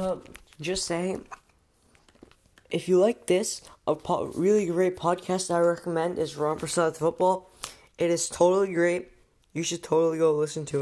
Uh, just say if you like this, a po- really great podcast I recommend is Ron Prasad Football. It is totally great. You should totally go listen to it.